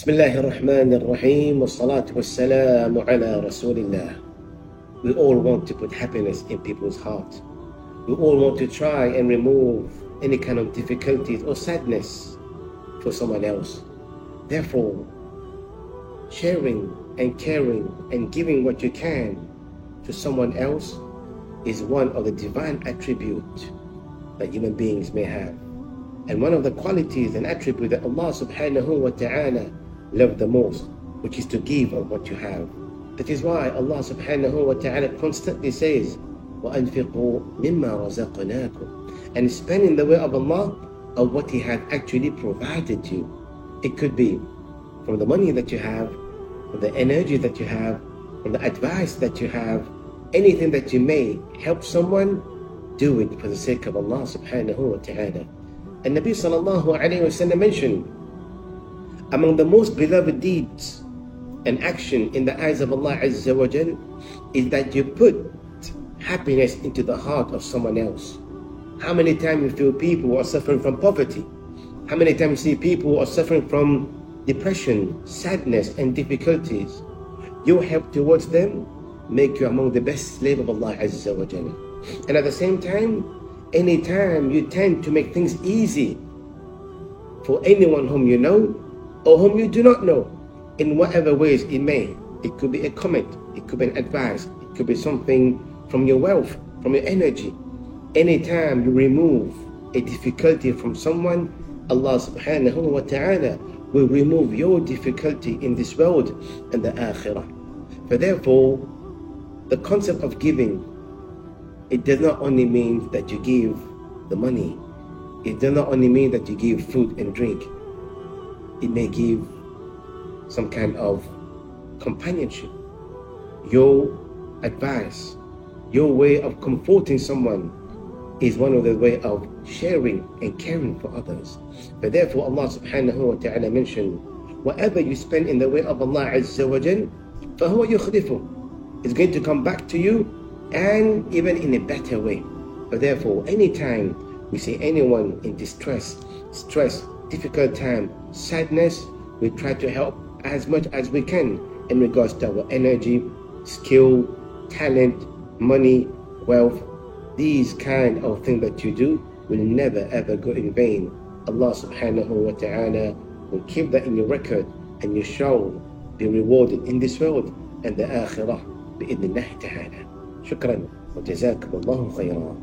بسم الله الرحمن الرحيم والصلاة والسلام على رسول الله We all want to put happiness in people's heart. We all want to try and remove any kind of difficulties or sadness for someone else. Therefore, sharing and caring and giving what you can to someone else is one of the divine attributes that human beings may have. And one of the qualities and attributes that Allah subhanahu wa ta'ala love the most, which is to give of what you have. That is why Allah subhanahu wa ta'ala constantly says, وَأَنْفِقُوا مِمَّا رَزَقْنَاكُمْ And spend in the way of Allah of what He has actually provided you. It could be from the money that you have, from the energy that you have, from the advice that you have, anything that you may help someone, do it for the sake of Allah subhanahu wa ta'ala. And Nabi sallallahu alayhi wa sallam mentioned, among the most beloved deeds and action in the eyes of Allah Azza wa Jal is that you put happiness into the heart of someone else. How many times you feel people are suffering from poverty? How many times you see people are suffering from depression, sadness, and difficulties? Your help towards them make you among the best slave of Allah Azza wa Jal. And at the same time, anytime you tend to make things easy for anyone whom you know or whom you do not know, in whatever ways it may. It could be a comment, it could be an advice, it could be something from your wealth, from your energy. Anytime you remove a difficulty from someone, Allah subhanahu wa ta'ala will remove your difficulty in this world and the akhirah. For therefore, the concept of giving, it does not only mean that you give the money, it does not only mean that you give food and drink, it may give some kind of companionship, your advice, your way of comforting someone is one of the way of sharing and caring for others. But therefore Allah subhanahu wa ta'ala mentioned, whatever you spend in the way of Allah Azza wa Jal, فَهُوَ يُخْلِفُ It's going to come back to you and even in a better way. But therefore, anytime we see anyone in distress, stress, difficult time, sadness, we try to help as much as we can in regards to our energy, skill, talent, money, wealth. These kind of things that you do will never ever go in vain. Allah subhanahu wa ta'ala will keep that in your record and you shall be rewarded in this world and the akhirah بإذن الله تعالى شكرا وجزاكم الله خيرا